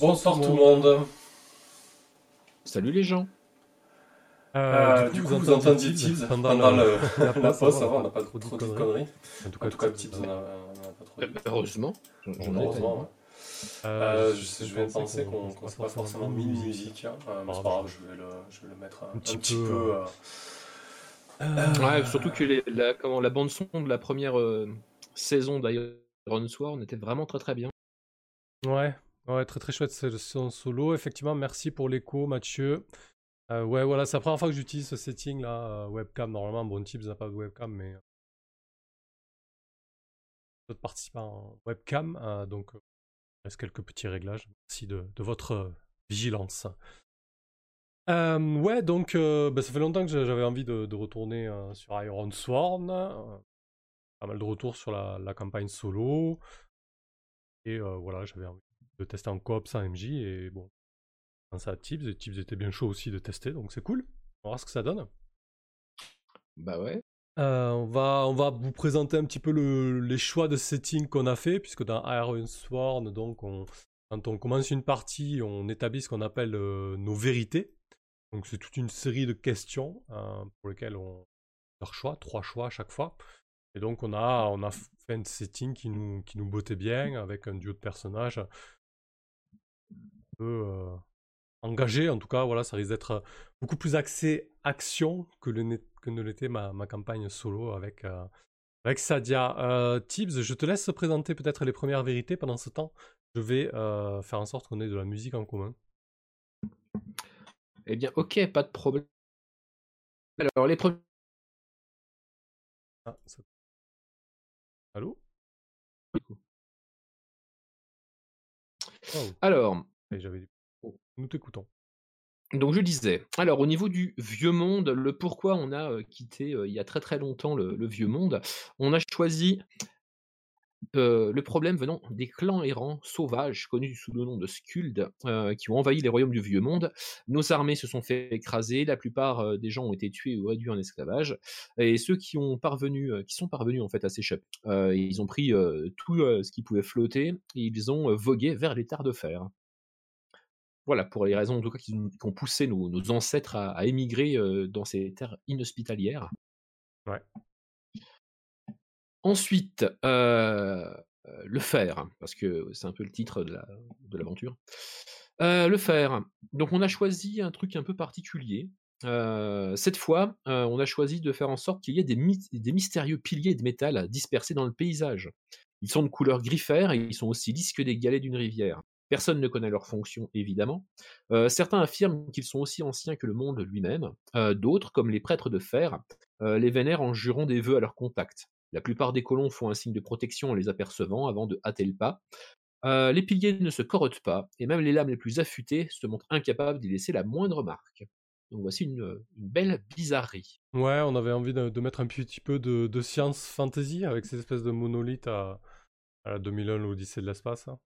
Bonsoir, tout le monde. Salut les gens. Euh, du coup, vous, entendez Tibbs pendant, le, la, pause, ça va, on n'a pas trop, trop de conneries. En tout cas, en tout cas Tibbs, on n'a pas trop. Heureusement. Heureusement, ouais. Euh, je, je viens de penser qu'on ne s'est pas forcément mis de musique. Hein. Euh, mais c'est pas grave, je vais, le, je vais le mettre un, un petit, petit peu. peu euh... Ouais, surtout que les, la, comment, la bande-son de la première euh, saison d'Iron Sword était vraiment très très bien. Ouais, très très chouette son solo. Effectivement, merci pour l'écho, Mathieu. Euh, ouais, voilà, c'est la première fois que j'utilise ce setting là, euh, webcam. Normalement, bon, Tips n'a pas de webcam, mais d'autres participants en webcam. Euh, donc, il reste quelques petits réglages. Merci de, votre vigilance. ouais, donc, bah, ça fait longtemps que j'avais envie de, de retourner sur Iron Sworn. pas mal de retours sur la, la campagne solo. Et voilà, j'avais envie de tester en coop sans MJ. Et bon, ça à Tips, et Tips était bien chaud aussi de tester, donc c'est cool. On va voir ce que ça donne. Bah ouais. Euh, on, va, on va vous présenter un petit peu le, les choix de setting qu'on a fait, puisque dans Iron Sworn, donc on, quand on commence une partie, on établit ce qu'on appelle euh, nos vérités. Donc c'est toute une série de questions euh, pour lesquelles on leur choix, trois choix à chaque fois. Et donc on a, on a fait un setting qui nous, qui nous bottait bien avec un duo de personnages peu engagé. En tout cas, voilà, ça risque d'être beaucoup plus axé action que, le, que ne l'était ma, ma, campagne solo avec, euh, avec Sadia. Euh, Tibbs, je te laisse présenter peut-être les premières vérités. Pendant ce temps, je vais euh, faire en sorte qu'on ait de la musique en commun. Eh bien, ok, pas de problème. Alors, les premières. Ah, ça... Allô? Oh. Alors, nous t'écoutons. Donc je disais, alors au niveau du vieux monde, le pourquoi on a quitté il y a très très longtemps le, vieux monde, on a choisi le problème venant des clans errants sauvages, connus sous le nom de Skuld, qui ont envahi les royaumes du Vieux Monde. Nos armées se sont fait écraser, la plupart des gens ont été tués ou réduits en esclavage, et ceux qui ont parvenu, qui sont parvenus en fait à s'échapper, ils ont pris tout ce qui pouvait flotter et ils ont vogué vers les terres de fer voilà, pour les raisons en tout cas qui, ont poussé nos, nos ancêtres à, à émigrer euh, dans ces terres inhospitalières. Ouais. Ensuite, euh, le fer, parce que c'est un peu le titre de l'aventure. La, euh, le fer. Donc on a choisi un truc un peu particulier. cette fois, on a choisi de faire en sorte qu'il y ait des, des, mystérieux piliers de métal dispersés dans le paysage. Ils sont de couleur gris fer et ils sont aussi lisses que des galets d'une rivière. Personne ne connaît leur fonction, évidemment. Euh, certains affirment qu'ils sont aussi anciens que le monde lui-même. Euh, D'autres, comme les prêtres de fer, euh, les vénèrent en jurant des vœux à leur contact. La plupart des colons font un signe de protection en les apercevant avant de hâter le pas. Les piliers ne se corrodent pas, et même les lames les plus affûtées se montrent incapables d'y laisser la moindre marque. Donc voici une, belle bizarrerie. Ouais, on avait envie de, mettre un petit peu de, science fantasy avec ces espèces de monolithes à, à la 2001, l'Odyssée de l'espace. Hein.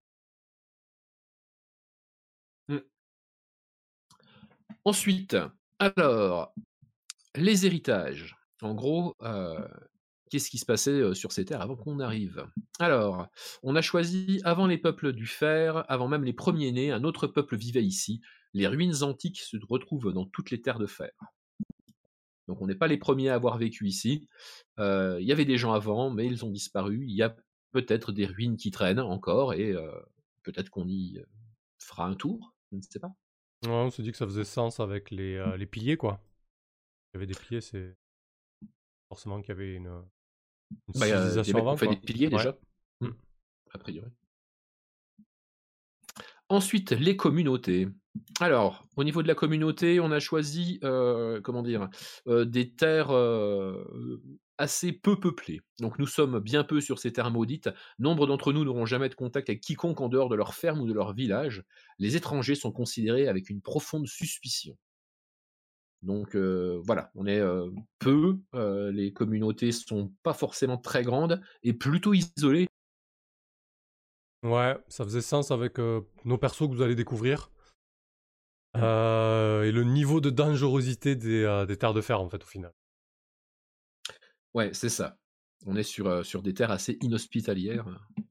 Ensuite, alors, les héritages. En gros, euh, qu'est-ce qui se passait sur ces terres avant qu'on arrive? Alors, on a choisi, avant les peuples du fer, avant même les premiers-nés, un autre peuple vivait ici. Les ruines antiques se retrouvent dans toutes les terres de fer. Donc on n'est pas les premiers à avoir vécu ici. Euh, il y avait des gens avant, mais ils ont disparu. Il y a peut-être des ruines qui traînent encore, et peut-être qu'on y fera un tour, je ne sais pas. Ouais, on s'est dit que ça faisait sens avec les, euh, les piliers, quoi. Il y avait des piliers, c'est forcément qu'il y avait une, une bah, civilisation avant. On fait des piliers déjà, mmh. a priori. Ensuite, les communautés. Alors, au niveau de la communauté, on a choisi, euh, comment dire, euh, des terres euh, assez peu peuplées. Donc nous sommes bien peu sur ces terres maudites. Nombre d'entre nous n'auront jamais de contact avec quiconque en dehors de leur ferme ou de leur village. Les étrangers sont considérés avec une profonde suspicion. Donc voilà, on est peu, les communautés sont pas forcément très grandes et plutôt isolées. Ouais, ça faisait sens avec nos persos que vous allez découvrir. et le niveau de dangerosité des, des terres de fer, en fait, au final. Ouais, c'est ça. On est sur, euh, sur des terres assez inhospitalières.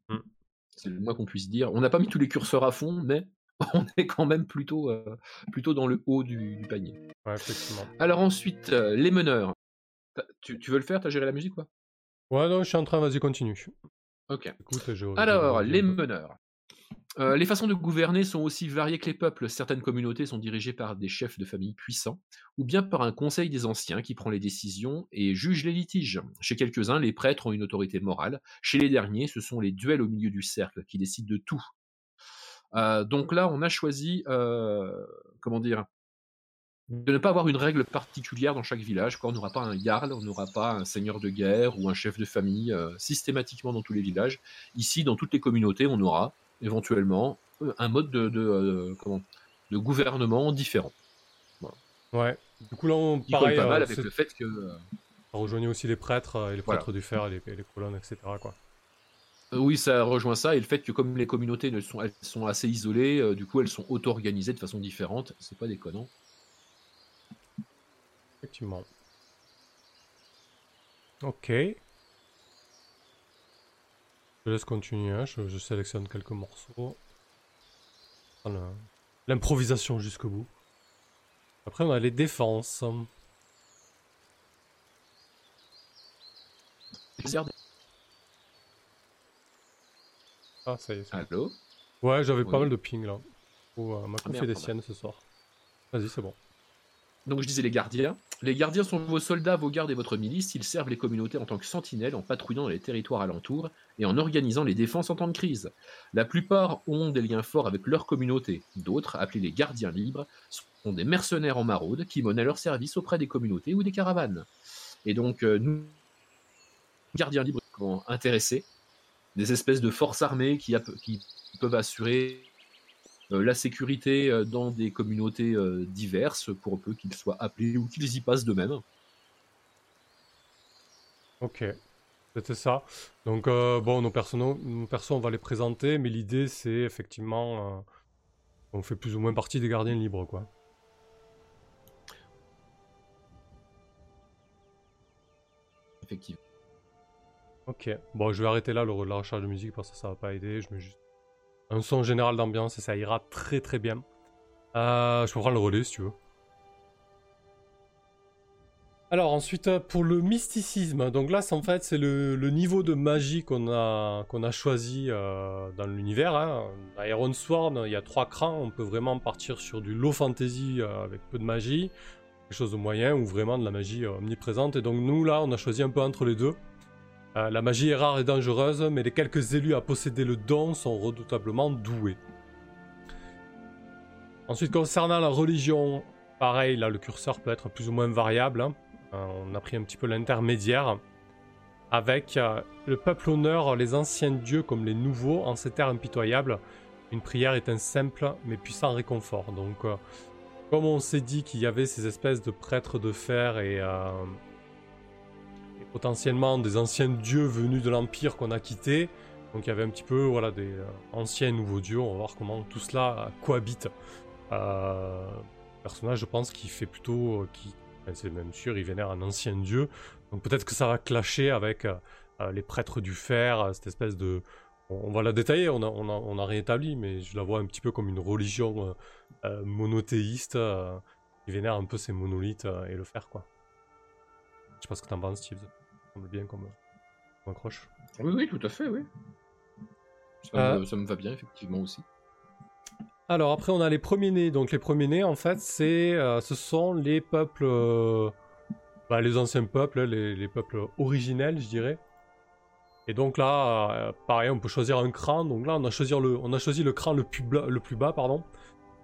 Mmh. C'est le moins qu'on puisse dire. On n'a pas mis tous les curseurs à fond, mais on est quand même plutôt, plutôt dans le haut du, panier. Ouais, effectivement. Alors ensuite, les meneurs. Tu, veux le faire? T'as géré la musique quoi Ouais, non, je suis en train, vas-y, continue. Ok. Alors, les meneurs. Euh, les façons de gouverner sont aussi variées que les peuples. Certaines communautés sont dirigées par des chefs de famille puissants, ou bien par un conseil des anciens qui prend les décisions et juge les litiges. Chez quelques-uns, les prêtres ont une autorité morale. Chez les derniers, ce sont les duels au milieu du cercle qui décident de tout. Euh, donc là, on a choisi, euh, comment dire, de ne pas avoir une règle particulière dans chaque village. Quoi. On n'aura pas un jarl, on n'aura pas un seigneur de guerre ou un chef de famille systématiquement dans tous les villages. Ici, dans toutes les communautés, on aura éventuellement euh, un mode de, de, euh, comment, de gouvernement différent. Ouais. Du coup, là, on parle pas mal avec le fait que. Ça rejoignait aussi les prêtres, et les prêtres du fer, les, les, colonnes, etc. Quoi. Euh, oui, ça rejoint ça, et le fait que comme les communautés ne sont, elles sont assez isolées, du coup elles sont auto-organisées de façon différente, c'est pas déconnant. Effectivement. Ok. Je laisse continuer, hein. je, sélectionne quelques morceaux. L'improvisation jusqu'au bout. Après, on a les défenses. Ah, ça y est. Allô? Ouais, j'avais pas mal de ping là. Oh, euh, ma ah, fait des siennes ce soir. Vas-y, c'est bon. Donc je disais les gardiens. Les gardiens sont vos soldats, vos gardes et votre milice. Ils servent les communautés en tant que sentinelles, en patrouillant dans les territoires alentours et en organisant les défenses en temps de crise. La plupart ont des liens forts avec leur communauté. D'autres, appelés les gardiens libres, sont des mercenaires en maraude qui monnaient leur service auprès des communautés ou des caravanes. Et donc euh, nous, gardiens libres, intéressés, des espèces de forces armées qui peuvent assurer la sécurité euh, dans des communautés euh, diverses, pour peu qu'ils soient appelés ou qu'ils y passent de même. Ok, c'était ça. Donc, bon, nos persos, nos persos, on va les présenter, mais l'idée, c'est effectivement. on fait plus ou moins partie des gardiens libres, quoi. Effectivement. Ok, bon, je vais arrêter là le, la recherche de musique parce que ça va pas aider. Je mets juste un son général d'ambiance et ça ira très très bien. Euh, je peux prendre le relais si tu veux. Alors ensuite euh, pour le mysticisme, donc là en fait c'est le, niveau de magie qu'on a, qu'on a choisi euh, dans l'univers. Hein. Iron Sword il y a trois crans, on peut vraiment partir sur du low fantasy avec peu de magie, quelque chose de moyen ou vraiment de la magie omniprésente. Et donc nous là on a choisi un peu entre les deux. Euh, la magie est rare et dangereuse, mais les quelques élus à posséder le don sont redoutablement doués. Ensuite, concernant la religion, pareil, là le curseur peut être plus ou moins variable. Hein. Euh, on a pris un petit peu l'intermédiaire. Avec euh, le peuple honneur les anciens dieux comme les nouveaux en ces terres impitoyables. Une prière est un simple mais puissant réconfort. Donc, comme on s'est dit qu'il y avait ces espèces de prêtres de fer et potentiellement des anciens dieux venus de l'Empire qu'on a quitté. Donc il y avait un petit peu voilà, des euh, anciens nouveaux dieux. On va voir comment tout cela cohabite. Euh, personnage, je pense, qui fait plutôt. Euh, qui, c'est même sûr, il vénère un ancien dieu. Donc peut-être que ça va clasher avec euh, les prêtres du fer, cette espèce de. On, va la détailler, on a, on, a, on mais je la vois un petit peu comme une religion monothéiste qui vénère un peu ces monolithes et le fer, quoi. Je sais pas ce que t'en penses, Steve semble bien qu'on me, accroche. Oui, oui, tout à fait, oui. Euh. Ça, me, va bien, effectivement, aussi. Alors, après, on a les premiers-nés. Donc, les premiers-nés, en fait, c'est, euh, ce sont les peuples. Euh, bah, les anciens peuples, les, peuples originels, je dirais. Et donc là, pareil, on peut choisir un cran. Donc là, on a choisi le, on a choisi le cran le plus, le plus bas, pardon.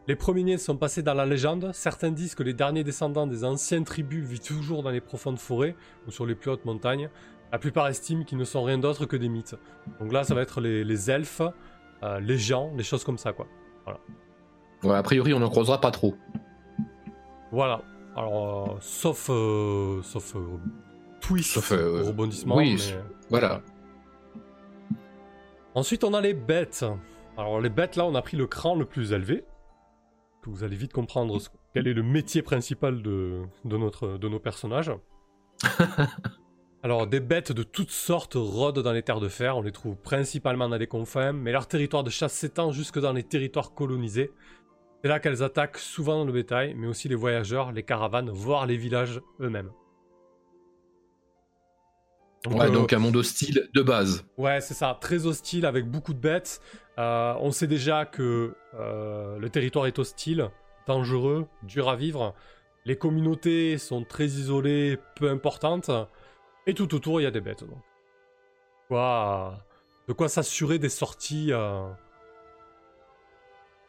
Les premiers sont passés dans la légende. Certains disent que les derniers descendants des anciennes tribus vivent toujours dans les profondes forêts ou sur les plus hautes montagnes. La plupart estiment qu'ils ne sont rien d'autre que des mythes. Donc là, ça va être les, elfes, euh, les gens, les choses comme ça, quoi. Voilà. Ouais, a priori, on n'en croisera pas trop. Voilà. Alors, euh, sauf, euh, sauf twist, sauf, rebondissement. Oui, voilà. Ensuite, on a les bêtes. Alors, les bêtes, là, on a pris le cran le plus élevé vous allez vite comprendre quel est le métier principal de, de, notre, de nos personnages. Alors, des bêtes de toutes sortes rôdent dans les terres de fer. On les trouve principalement dans les confins, mais leur territoire de chasse s'étend jusque dans les territoires colonisés. C'est là qu'elles attaquent souvent le bétail, mais aussi les voyageurs, les caravanes, voire les villages eux-mêmes. Donc, ouais, donc un monde hostile de base. Ouais, c'est ça, très hostile avec beaucoup de bêtes. on sait déjà que le territoire est hostile, dangereux, dur à vivre. Les communautés sont très isolées, peu importantes. Et tout autour, il y a des bêtes. Donc. De quoi s'assurer des sorties. Euh...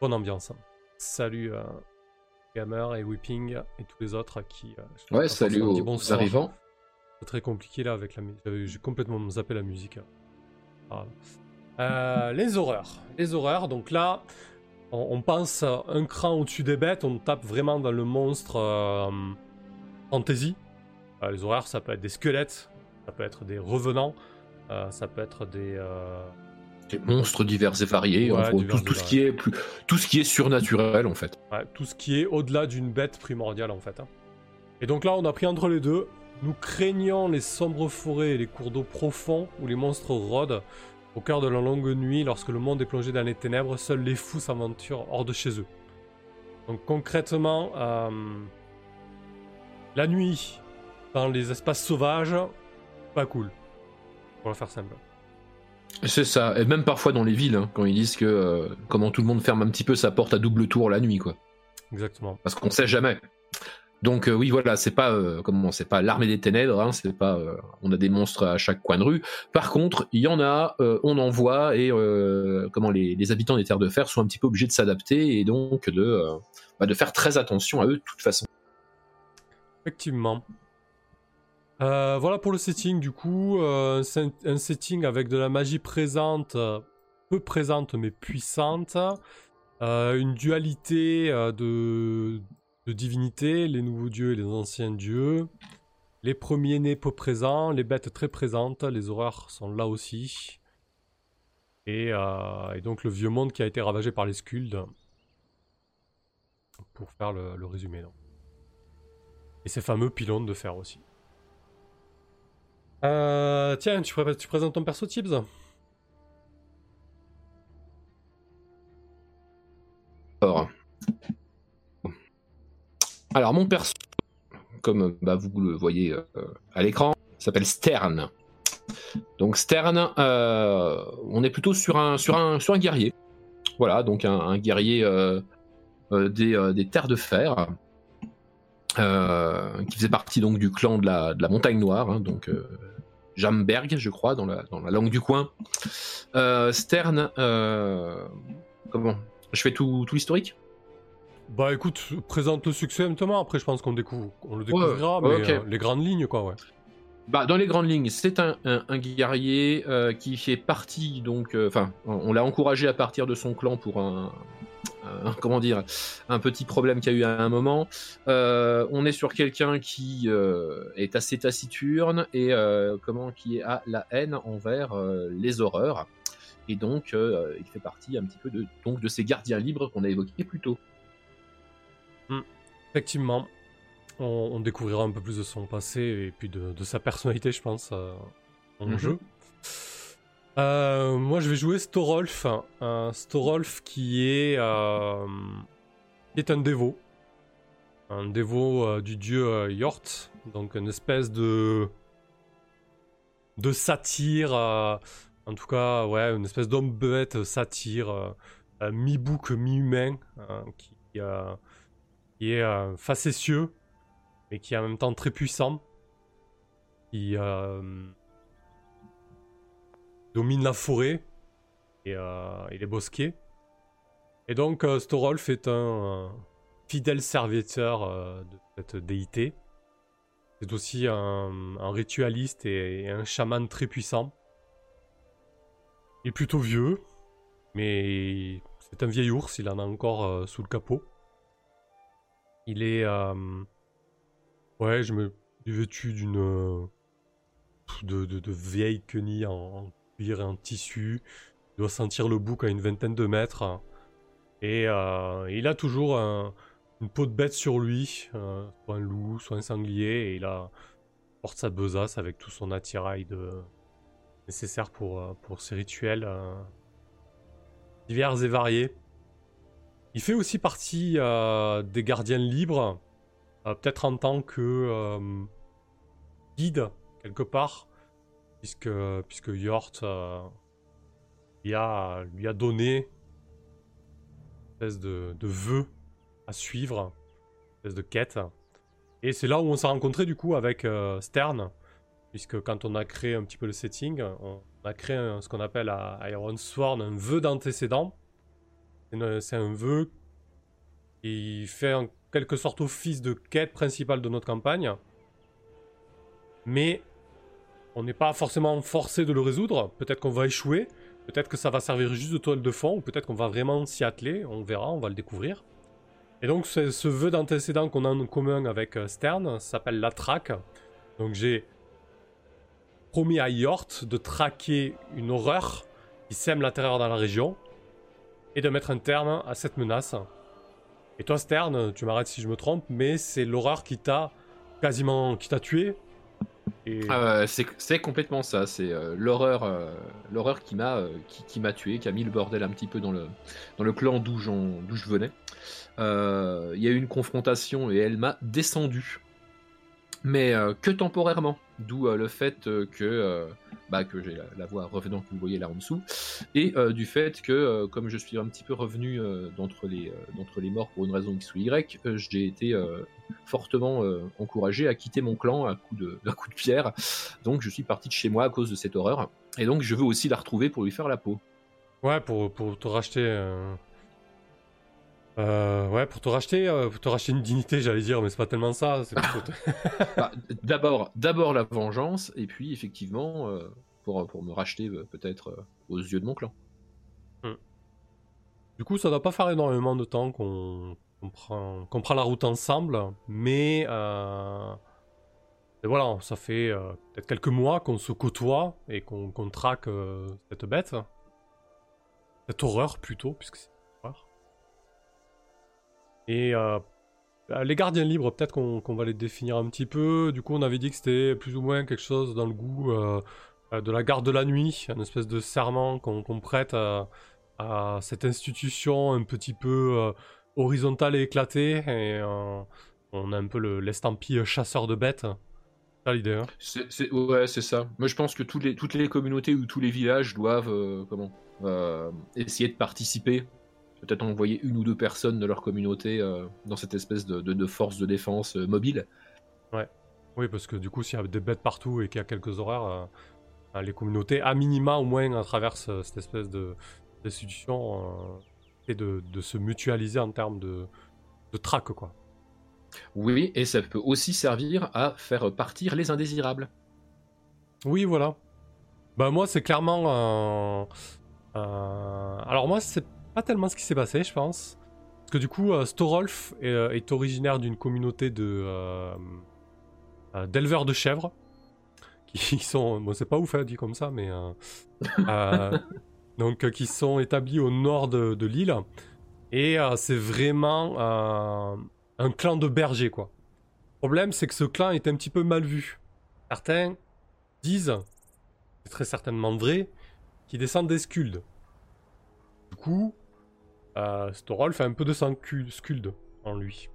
Bonne ambiance. Salut euh, Gamer et Whipping et tous les autres qui. Euh, ouais, salut aux, arrivants. C'est très compliqué là avec la musique. J'ai complètement zappé la musique. Euh, les horreurs. Les horreurs, donc là, on, on pense un cran au-dessus des bêtes, on tape vraiment dans le monstre fantasy. Euh, les horreurs, ça peut être des squelettes, ça peut être des revenants, euh, ça peut être des, euh, des monstres divers et variés, tout, ce qui est plus, tout ce qui est surnaturel en fait. tout ce qui est au-delà d'une bête primordiale en fait. Hein. Et donc là, on a pris entre les deux. Nous craignons les sombres forêts et les cours d'eau profonds où les monstres rôdent. Au cœur de la longue nuit, lorsque le monde est plongé dans les ténèbres, seuls les fous s'aventurent hors de chez eux. Donc concrètement, la nuit, dans les espaces sauvages, pas cool. Pour le faire simple. C'est ça, et même parfois dans les villes, hein, quand ils disent que euh, comment tout le monde ferme un petit peu sa porte à double tour la nuit, quoi. Exactement. Parce qu'on sait jamais. Donc euh, oui, voilà, c'est pas euh, comment, c'est pas l'armée des ténèbres, hein, c'est pas, on a des monstres à chaque coin de rue. Par contre, il y en a, on en voit et comment les, habitants des terres de fer sont un petit peu obligés de s'adapter et donc de, bah, faire très attention à eux de toute façon. Effectivement. Euh, voilà pour le setting du coup, euh, un setting avec de la magie présente, euh, peu présente mais puissante, une dualité de, de divinités, les nouveaux dieux et les anciens dieux, les premiers nés peu présents, les bêtes très présentes, les horreurs sont là aussi, et, donc le vieux monde qui a été ravagé par les Skulls, pour faire le, résumé. Et ces fameux pylônes de fer aussi. Euh, tiens, tu, tu, présentes ton perso, Tibbs? Alors. Alors, mon perso, comme bah, vous le voyez euh, à l'écran, s'appelle Stern. Donc Stern, euh, on est plutôt sur un, sur un, sur un guerrier. Voilà, donc un, guerrier des, des, terres de fer. qui faisait partie donc du clan de la, de la Montagne Noire, hein, donc Jamberg, je crois, dans la, dans la langue du coin. Euh, Stern, euh, comment? Je fais tout, tout l'historique? Bah écoute, présente le succès Thomas, après je pense qu'on découvre, on le découvrira, mais euh, les grandes lignes quoi, ouais. Bah, dans les grandes lignes, c'est un, un, guerrier qui fait partie, donc, enfin, on l'a encouragé à partir de son clan pour un, comment dire, un petit problème qu'il y a eu à un moment. Euh, on est sur quelqu'un qui euh, est assez taciturne et euh, comment qui a la haine envers les horreurs. Et donc, il fait partie un petit peu de, donc, de ces gardiens libres qu'on a évoqués plus tôt. Hmm. Effectivement, on, découvrira un peu plus de son passé et puis de, sa personnalité, je pense, en mhm. jeu. Euh, moi, je vais jouer Storolf. Un Storolf qui est, euh, est un dévot. Un dévot euh, du dieu Yort. Donc, une espèce de. de satire. en tout cas, ouais, une espèce d'homme bête satire. mi-bouc, mi-humain. qui, qui, est facétieux. Mais qui est en même temps très puissant. Qui domine la forêt et, euh, les bosquets. Et donc euh, Storolf est un fidèle serviteur euh, de cette déité. C'est aussi un, ritualiste et, un chaman très puissant. Il est plutôt vieux, mais c'est un vieil ours, il en a encore sous le capot. Il est... ouais, je me vêtu d'une... De, de, vieille quenille en, un tissu. Il doit sentir le bouc à une vingtaine de mètres. Et euh, il a toujours une peau de bête sur lui, euh, soit un loup, soit un sanglier. Et il a porte sa besace avec tout son attirail nécessaire pour, pour ses rituels divers et variés. Il fait aussi partie des gardiens libres, peut-être en tant que guide quelque part, puisque, puisque Yort lui, a, donné une espèce de, vœu à suivre, une espèce de quête. Et c'est là où on s'est rencontré du coup avec euh, Stern, puisque quand on a créé un petit peu le setting, on a créé ce qu'on appelle à Iron Sworn un vœu d'antécédent. C'est un vœu qui fait en quelque sorte office de quête principale de notre campagne. Mais on n'est pas forcément forcé de le résoudre. Peut-être qu'on va échouer, peut-être que ça va servir juste de toile de fond, ou peut-être qu'on va vraiment s'y atteler. On verra, on va le découvrir. Et donc ce vœu d'antécédent qu'on a en commun avec euh, Stern s'appelle la traque. Donc j'ai promis à Yort de traquer une horreur qui sème la terreur dans la région et de mettre un terme à cette menace. Et toi Stern, tu m'arrêtes si je me trompe, mais c'est l'horreur qui t'a quasiment qui t'a tué. Ah, c'est complètement ça, c'est euh, l'horreur euh, l'horreur qui m'a qui, m'a tué, qui a mis le bordel un petit peu dans le, dans le clan d'où je venais. Euh, il y a eu une confrontation et elle m'a descendu. Mais euh, que temporairement. D'où euh, le fait que, bah, que j'ai la, voix revenant que vous voyez là en dessous. Et du fait que, comme je suis un petit peu revenu d'entre les, les morts pour une raison X ou Y, j'ai été fortement encouragé à quitter mon clan à coup, de, à coup de pierre. Donc je suis parti de chez moi à cause de cette horreur. Et donc je veux aussi la retrouver pour lui faire la peau. Ouais, pour, pour te racheter euh, ouais, pour te racheter, euh, pour te racheter une dignité, j'allais dire, mais c'est pas tellement ça. bah, d'abord, d'abord la vengeance, et puis effectivement euh, pour, pour me racheter peut-être aux yeux de mon clan. Hmm. Du coup, ça doit pas faire énormément de temps qu'on prend, qu'on prend la route ensemble, mais et voilà, ça fait peut-être quelques mois qu'on se côtoie et qu'on traque cette bête, cette horreur plutôt, puisque c'est et euh, bah, les gardiens libres, peut-être qu'on va les définir un petit peu. Du coup, on avait dit que c'était plus ou moins quelque chose dans le goût euh, euh, de la garde de la nuit, une espèce de serment qu'on prête à, cette institution un petit peu horizontale et éclatée. Et on a un peu l'estampille chasseur de bêtes. C'est l'idée. Hein ouais, c'est ça. Moi, je pense que toutes les, toutes les communautés ou tous les villages doivent comment, essayer de participer peut-être envoyer une ou deux personnes de leur communauté euh, dans cette espèce de, force de défense euh, mobile. Ouais. Oui, parce que du coup, s'il y a des bêtes partout et qu'il y a quelques horaires, euh, les communautés, à minima au moins, à travers cette espèce de d'institution, et de, se mutualiser en termes de, de track, quoi. Oui, et ça peut aussi servir à faire partir les indésirables. Oui, voilà. Bah moi, c'est clairement... Alors moi, c'est pas tellement ce qui s'est passé, je pense. Parce que du coup, euh, Storolf euh, est, originaire d'une communauté de euh, d'éleveurs de chèvres qui sont, bon, c'est pas ouf hein, dit comme ça, mais donc qui sont établis au nord de, l'île. Et c'est vraiment un clan de bergers, quoi. Le problème, c'est que ce clan est un petit peu mal vu. Certains disent, c'est très certainement vrai, qu'ils descendent des Skulls. Du coup, euh, Storol fait un peu de sang sculde en lui.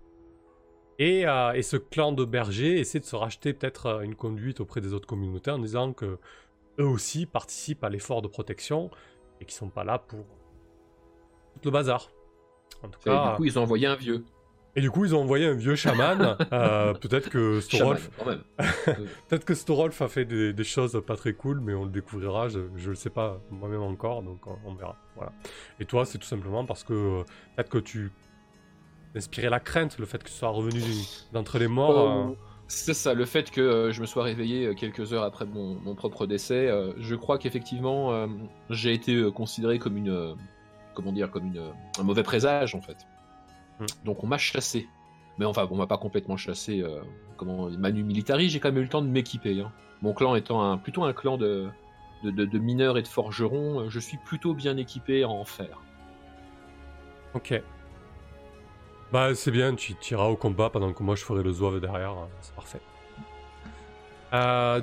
Et, euh, et, ce clan de bergers essaie de se racheter peut-être euh, une conduite auprès des autres communautés en disant que eux aussi participent à l'effort de protection et qu'ils sont pas là pour tout le bazar. En tout cas, du coup, ils ont envoyé un vieux. Et du coup, ils ont envoyé un vieux chaman. Euh, peut-être que Storolf. peut-être que Storolf a fait des, choses pas très cool, mais on le découvrira. Je, je le sais pas moi-même encore, donc on, verra. Voilà. Et toi, c'est tout simplement parce que euh, peut-être que tu inspirais la crainte, le fait que tu sois revenu d'entre les morts. Euh. C'est ça, le fait que je me sois réveillé quelques heures après mon, propre décès. je crois qu'effectivement, j'ai été considéré comme une, comment dire, comme une, un mauvais présage en fait. Mm. Donc on m'a chassé. Mais enfin, on m'a pas complètement chassé. Euh, comment Manu Militari, j'ai quand même eu le temps de m'équiper. Hein. Mon clan étant un, plutôt un clan de, de, mineurs et de forgerons, euh, je suis plutôt bien équipé en fer. Ok. Bah c'est bien, tu iras au combat pendant que moi je ferai le zouave derrière, hein. c'est parfait.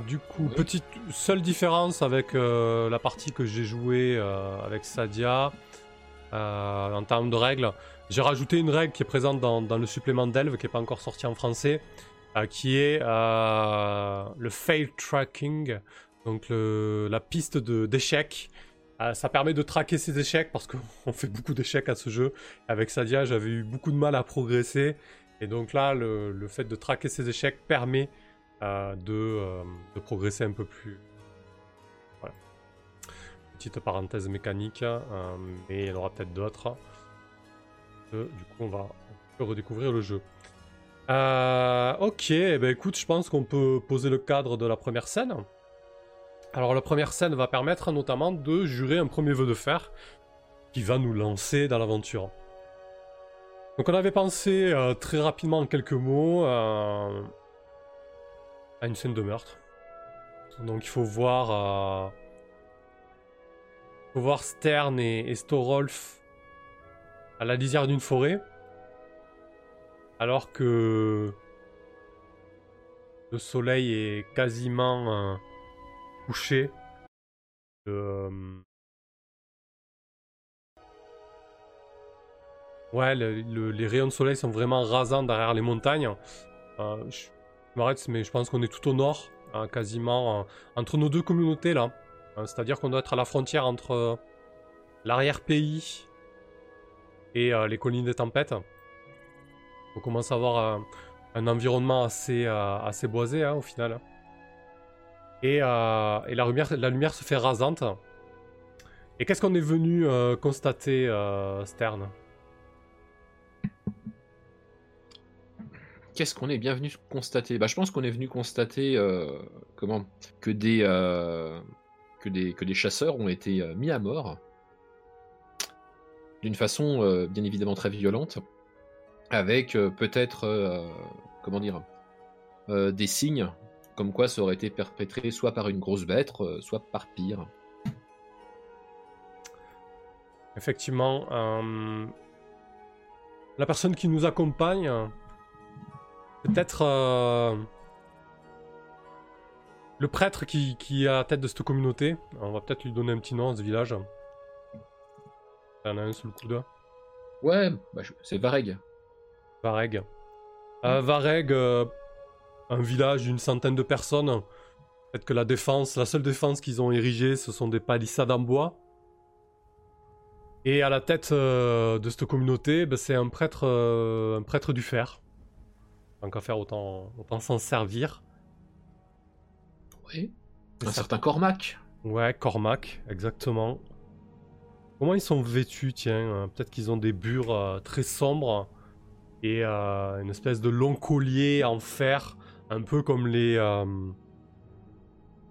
du coup, petite seule différence avec la partie que j'ai jouée avec Sadia en termes de règles. J'ai rajouté une règle qui est présente dans, le supplément d'Elve, qui n'est pas encore sorti en français, qui est le fail tracking, donc la piste d'échecs. Euh, ça permet de traquer ses échecs parce qu'on fait beaucoup d'échecs à ce jeu. Avec Sadia, j'avais eu beaucoup de mal à progresser. Et donc là, le, fait de traquer ses échecs permet euh, euh, de, progresser un peu plus. Voilà. Petite parenthèse mécanique, mais il y en aura peut-être d'autres. Du coup, on va redécouvrir le jeu. ok, eh ben écoute, je pense qu'on peut poser le cadre de la première scène. Alors la première scène va permettre notamment de jurer un premier vœu de fer qui va nous lancer dans l'aventure. Donc on avait pensé euh, très rapidement en quelques mots euh, à une scène de meurtre. Donc il faut voir, euh, voir Stern et Storolf à la lisière d'une forêt, alors que le soleil est quasiment coucher. Ouais, les rayons de soleil sont vraiment rasants derrière les montagnes. Euh, je m'arrête, mais je pense qu'on est tout au nord, hein, quasiment entre nos deux communautés là. Hein, c'est-à-dire qu'on doit être à la frontière entre l'arrière-pays et euh, les collines des tempêtes. On commence à avoir un environnement assez, euh, assez boisé hein, au final. Euh, et, la, lumière, la lumière se fait rasante. Et qu'est-ce qu'on est venu euh, constater, euh, Stern? Qu'est-ce qu'on est bien venu constater? Bah, Je pense qu'on est venu constater comment? Que des, que, des, que des chasseurs ont été mis à mort d'une façon bien évidemment très violente, avec peut-être comment dire des signes comme quoi ça aurait été perpétré soit par une grosse bête, euh, soit par pire. Effectivement, euh, la personne qui nous accompagne, peut-être euh, le prêtre qui, est à la tête de cette communauté. On va peut-être lui donner un petit nom à ce village. Il y en a un sous le coude. Ouais, bah, c'est Vareg. Vareg. Vareg, un village d'une centaine de personnes. Peut-être que la défense, la seule défense qu'ils ont érigée, ce sont des palissades en bois. Et à la tête euh, de cette communauté, ben, c'est un prêtre, euh, un prêtre du fer. Tant qu'à faire, autant, autant s'en servir. Oui. Un certain Cormac. Ouais, Cormac, exactement. Comment ils sont vêtus, tiens euh, Peut-être qu'ils ont des bures très sombres et une espèce de long collier en fer un peu comme les. Euh, comment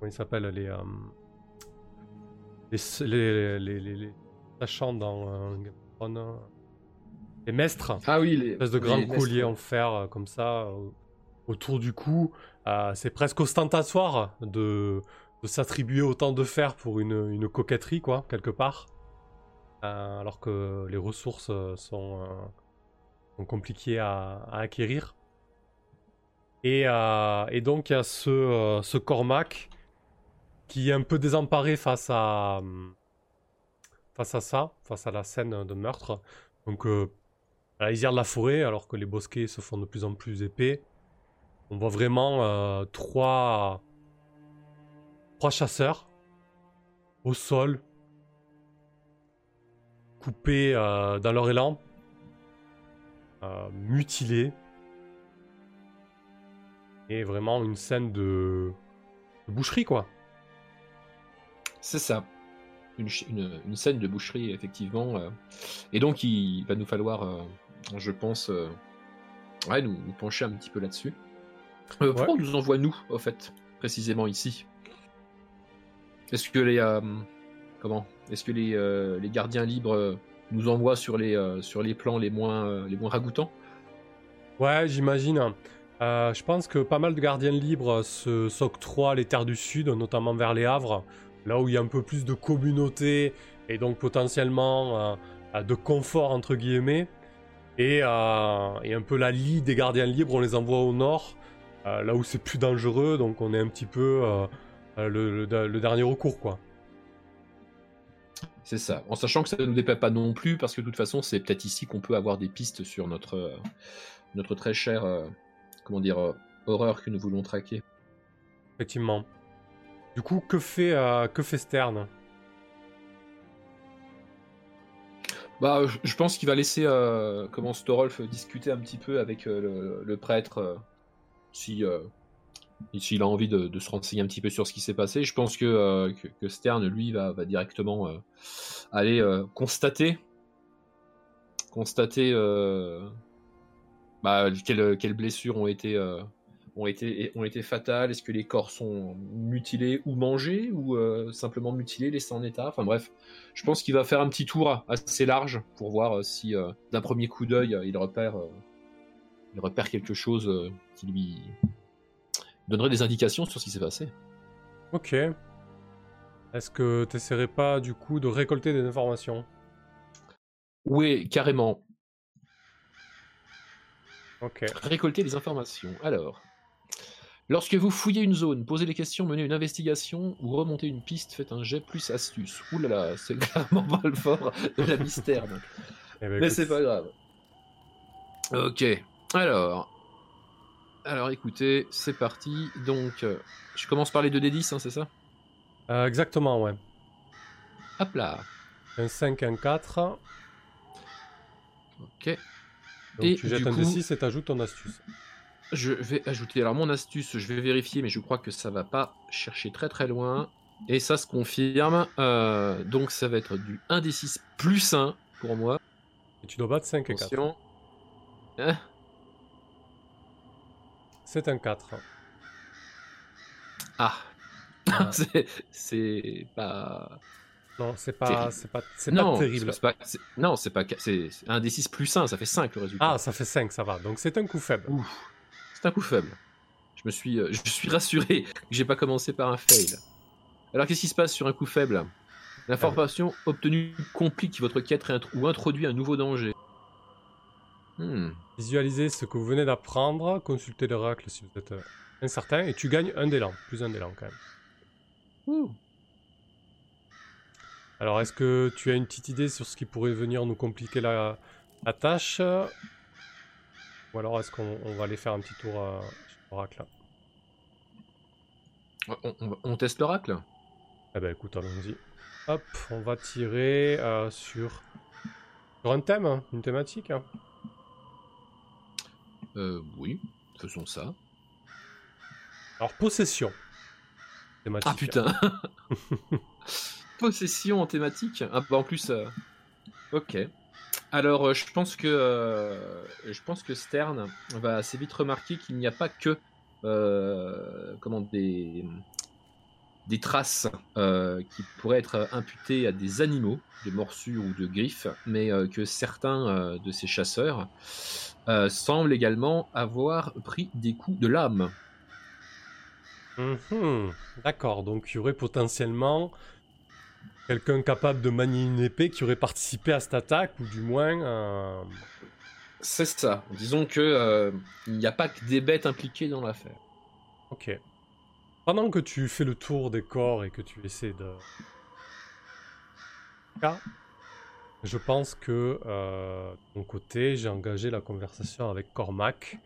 ils s'appellent les, euh, les, les, les, les, sachants dans euh, Les mestres. Ah oui, les. Espèce de grands colliers en fer comme ça autour du cou. c'est presque ostentatoire de, de s'attribuer autant de fer pour une, une, coquetterie, quoi, quelque part. Alors que les ressources sont, sont compliquées à, acquérir. Euh, et, donc il y a ce, euh, Cormac qui est un peu désemparé face à, ça, face à la scène de meurtre. Donc euh, à la lisière de la forêt, alors que les bosquets se font de plus en plus épais, on voit vraiment trois chasseurs au sol, coupés dans leur élan, mutilés et vraiment une scène de, boucherie, quoi. C'est ça. Une, scène de boucherie, effectivement. Euh. Et donc, il va nous falloir, euh, je pense, euh, ouais, nous, pencher un petit peu là-dessus. Pourquoi on nous envoie, nous, au fait, précisément ici? Est-ce que les. comment? Est-ce que les, les gardiens libres nous envoient sur les, sur les plans les moins, les ragoûtants? Ouais, j'imagine. Euh, je pense que pas mal de gardiens libres s'octroient les terres du sud, notamment vers les Havres, là où il y a un peu plus de communauté et donc potentiellement euh, de confort entre guillemets. Et, euh, un peu la lie des gardiens libres, on les envoie au nord, là où c'est plus dangereux, donc on est un petit peu le, dernier recours, quoi. C'est ça, en sachant que ça ne nous déplaît pas non plus, parce que de toute façon, c'est peut-être ici qu'on peut avoir des pistes sur notre, notre très cher, comment dire, horreur que nous voulons traquer. Effectivement. Du coup, que fait, que fait Stern? Bah, je pense qu'il va laisser euh, comment Storolf discuter un petit peu avec euh, le, prêtre euh, si s'il a envie de, se renseigner un petit peu sur ce qui s'est passé. Je pense que, que, Stern, lui, va, directement aller constater constater bah, quelles, blessures ont été ont été, fatales Est-ce que les corps sont mutilés ou mangés ou euh, simplement mutilés, laissés en état? Enfin bref, je pense qu'il va faire un petit tour assez large pour voir euh, si euh, d'un premier coup d'œil il repère quelque chose qui lui donnerait des indications sur ce qui s'est passé. Ok. Est-ce que tu n'essaierais pas du coup de récolter des informations? Oui, carrément. Ok. Récolter des informations. Alors, Lorsque vous fouillez une zone, posez des questions, menez une investigation ou remontez une piste, faites un jet plus astuce. Ouh là là, c'est clairement pas le fort de la mystère. Eh ben, Mais c'est pas grave. Ok, alors. Alors écoutez, c'est parti. Donc, euh, je commence par les 2D10, hein, c'est ça? Euh, Exactement, ouais. Hop là. Un 5, un 4. Ok. Donc tu jettes un D6 et t'ajoutes ton astuce. Je vais ajouter alors mon astuce, je vais vérifier, mais je crois que ça va pas chercher très très loin. Et ça se confirme. Euh, donc ça va être du 1 des 6 plus 1 pour moi. Et tu dois battre 5 et 4. Hein? C'est un 4. Ah. c'est pas. Non, c'est pas, c'est pas, c'est pas terrible. Pas, non, c'est pas, c'est un des 6 plus 1, ça fait 5 le résultat. Ah, ça fait 5, ça va. Donc c'est un coup faible. C'est un coup faible. Je me suis, euh, je suis rassuré que j'ai pas commencé par un fail. Alors qu'est-ce qui se passe sur un coup faible? L'information obtenue complique votre quête ou introduit un nouveau danger. Hmm. Visualisez ce que vous venez d'apprendre, consultez l'oracle si vous êtes euh, incertain, et tu gagnes un d'élan, plus un d'élan quand même. Alors est-ce que tu as une petite idée sur ce qui pourrait venir nous compliquer la, la tâche? Ou alors est-ce qu'on va aller faire un petit tour à l'oracle on, teste l'oracle Eh ben écoute, allons-y. Hop, on va tirer euh, sur... sur un thème, hein, une thématique. Hein. Euh, oui, faisons ça. Alors, possession. Thématique. Ah putain Possession en thématique Ah bah en plus... Euh, ok. Alors, euh, je pense que euh, je pense que Stern va assez vite remarquer qu'il n'y a pas que euh, comment des des traces qui pourraient être imputées à des animaux, de morsures ou de griffes, mais que certains de ces chasseurs semblent également avoir pris des coups de lame. Mhm. D'accord, donc il y aurait potentiellement quelqu'un capable de manier une épée qui aurait participé à cette attaque, ou du moins. Euh, C'est ça. Disons que euh, il n'y a pas que des bêtes impliquées dans l'affaire. Ok. Pendant que tu fais le tour des corps et que tu essaies de. Je pense que euh, de mon côté, j'ai engagé la conversation avec Cormac,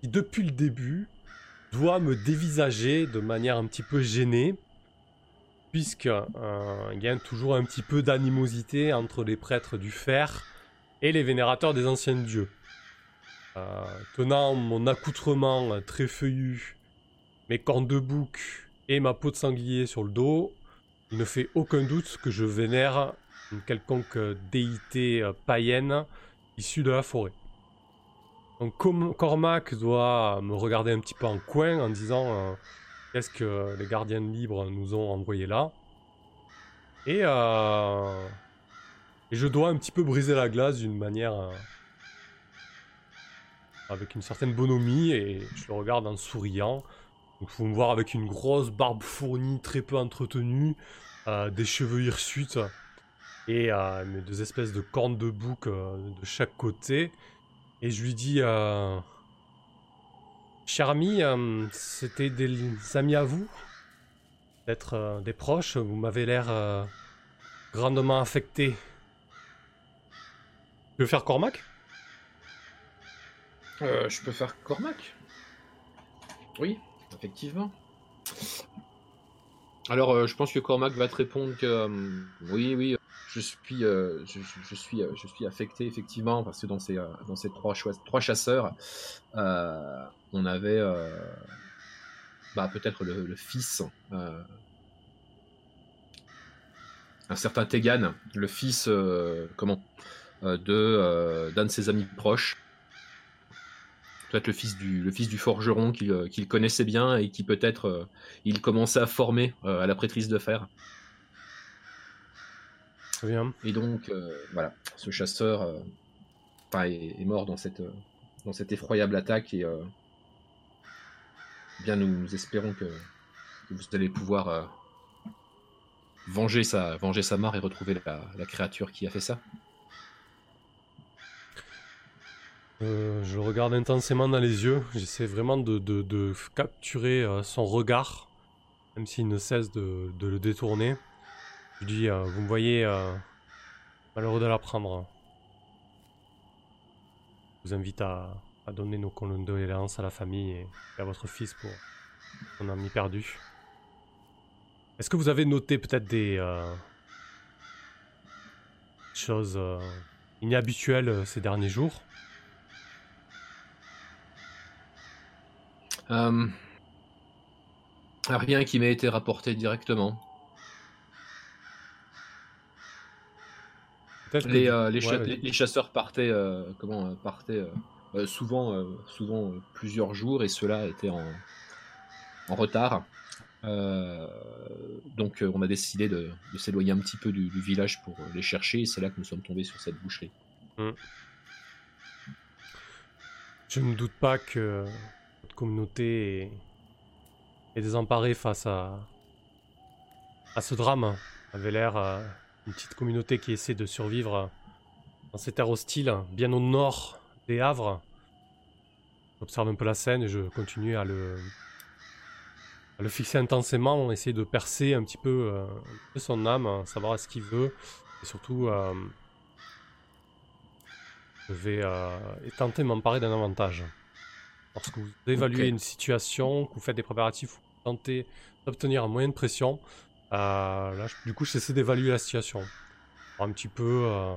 qui depuis le début doit me dévisager de manière un petit peu gênée puisqu'il euh, y a toujours un petit peu d'animosité entre les prêtres du fer et les vénérateurs des anciens dieux. Euh, tenant mon accoutrement très feuillu, mes cornes de bouc et ma peau de sanglier sur le dos, il ne fait aucun doute que je vénère une quelconque déité euh, païenne issue de la forêt. Donc Cormac doit me regarder un petit peu en coin en disant Qu'est-ce que les gardiens libres nous ont envoyé là et, euh, je dois un petit peu briser la glace d'une manière euh, avec une certaine bonhomie et je le regarde en souriant. Donc faut me voir avec une grosse barbe fournie, très peu entretenue, euh, des cheveux hirsutes et mes deux espèces de cornes de bouc de chaque côté. Et je lui dis cher ami, euh, c'était des amis à vous? Euh, des proches? Vous m'avez l'air euh, grandement affecté. Tu veux faire Cormac? Je peux faire Cormac. Oui, effectivement. Alors, je pense que Cormac va te répondre que oui, oui, je suis, euh, je, suis, euh, je suis affecté effectivement parce que dans ces, euh, trois, chasseurs, on avait bah, peut-être le, fils, un certain Tegan, le fils, comment, de d'un de ses amis proches. Peut-être le fils du, le fils du forgeron qu'il connaissait bien et qui peut-être il commençait à former à la prêtrise de fer. Et donc, euh, voilà, ce chasseur euh, est, mort dans cette, euh, dans cette effroyable attaque et bien nous, espérons que, vous allez pouvoir venger, sa, venger sa mort et retrouver la, créature qui a fait ça. Je regarde intensément dans les yeux, j'essaie vraiment de, capturer son regard, même s'il ne cesse de, le détourner. Je dis, euh, vous me voyez euh, malheureux de l'apprendre. Je vous invite à, donner nos condoléances à la famille et, à votre fils pour son ami perdu. Est-ce que vous avez noté peut-être des euh, choses inhabituelles ces derniers jours? Rien qui m'ait été rapporté directement. Euh, les, chasseurs partaient, euh, comment, euh, partaient souvent, souvent plusieurs jours et ceux-là étaient en, en retard. donc on a décidé de, s'éloigner un petit peu du, village pour les chercher et c'est là que nous sommes tombés sur cette boucherie. Hmm. Je ne doute pas que communauté est, désemparée face à, ce drame. avait l'air une petite communauté qui essaie de survivre dans ces terres hostiles, bien au nord des Havres. J'observe un peu la scène et je continue à le, fixer intensément, essayer de percer un petit peu, euh, son âme, savoir ce qu'il veut. Et surtout, euh, je vais euh, tenter de m'emparer d'un avantage lorsque vous évaluez une situation, que vous faites des préparatifs, vous tentez d'obtenir un moyen de pression, euh, là, du coup, j'essaie d'évaluer la situation. Un petit peu euh,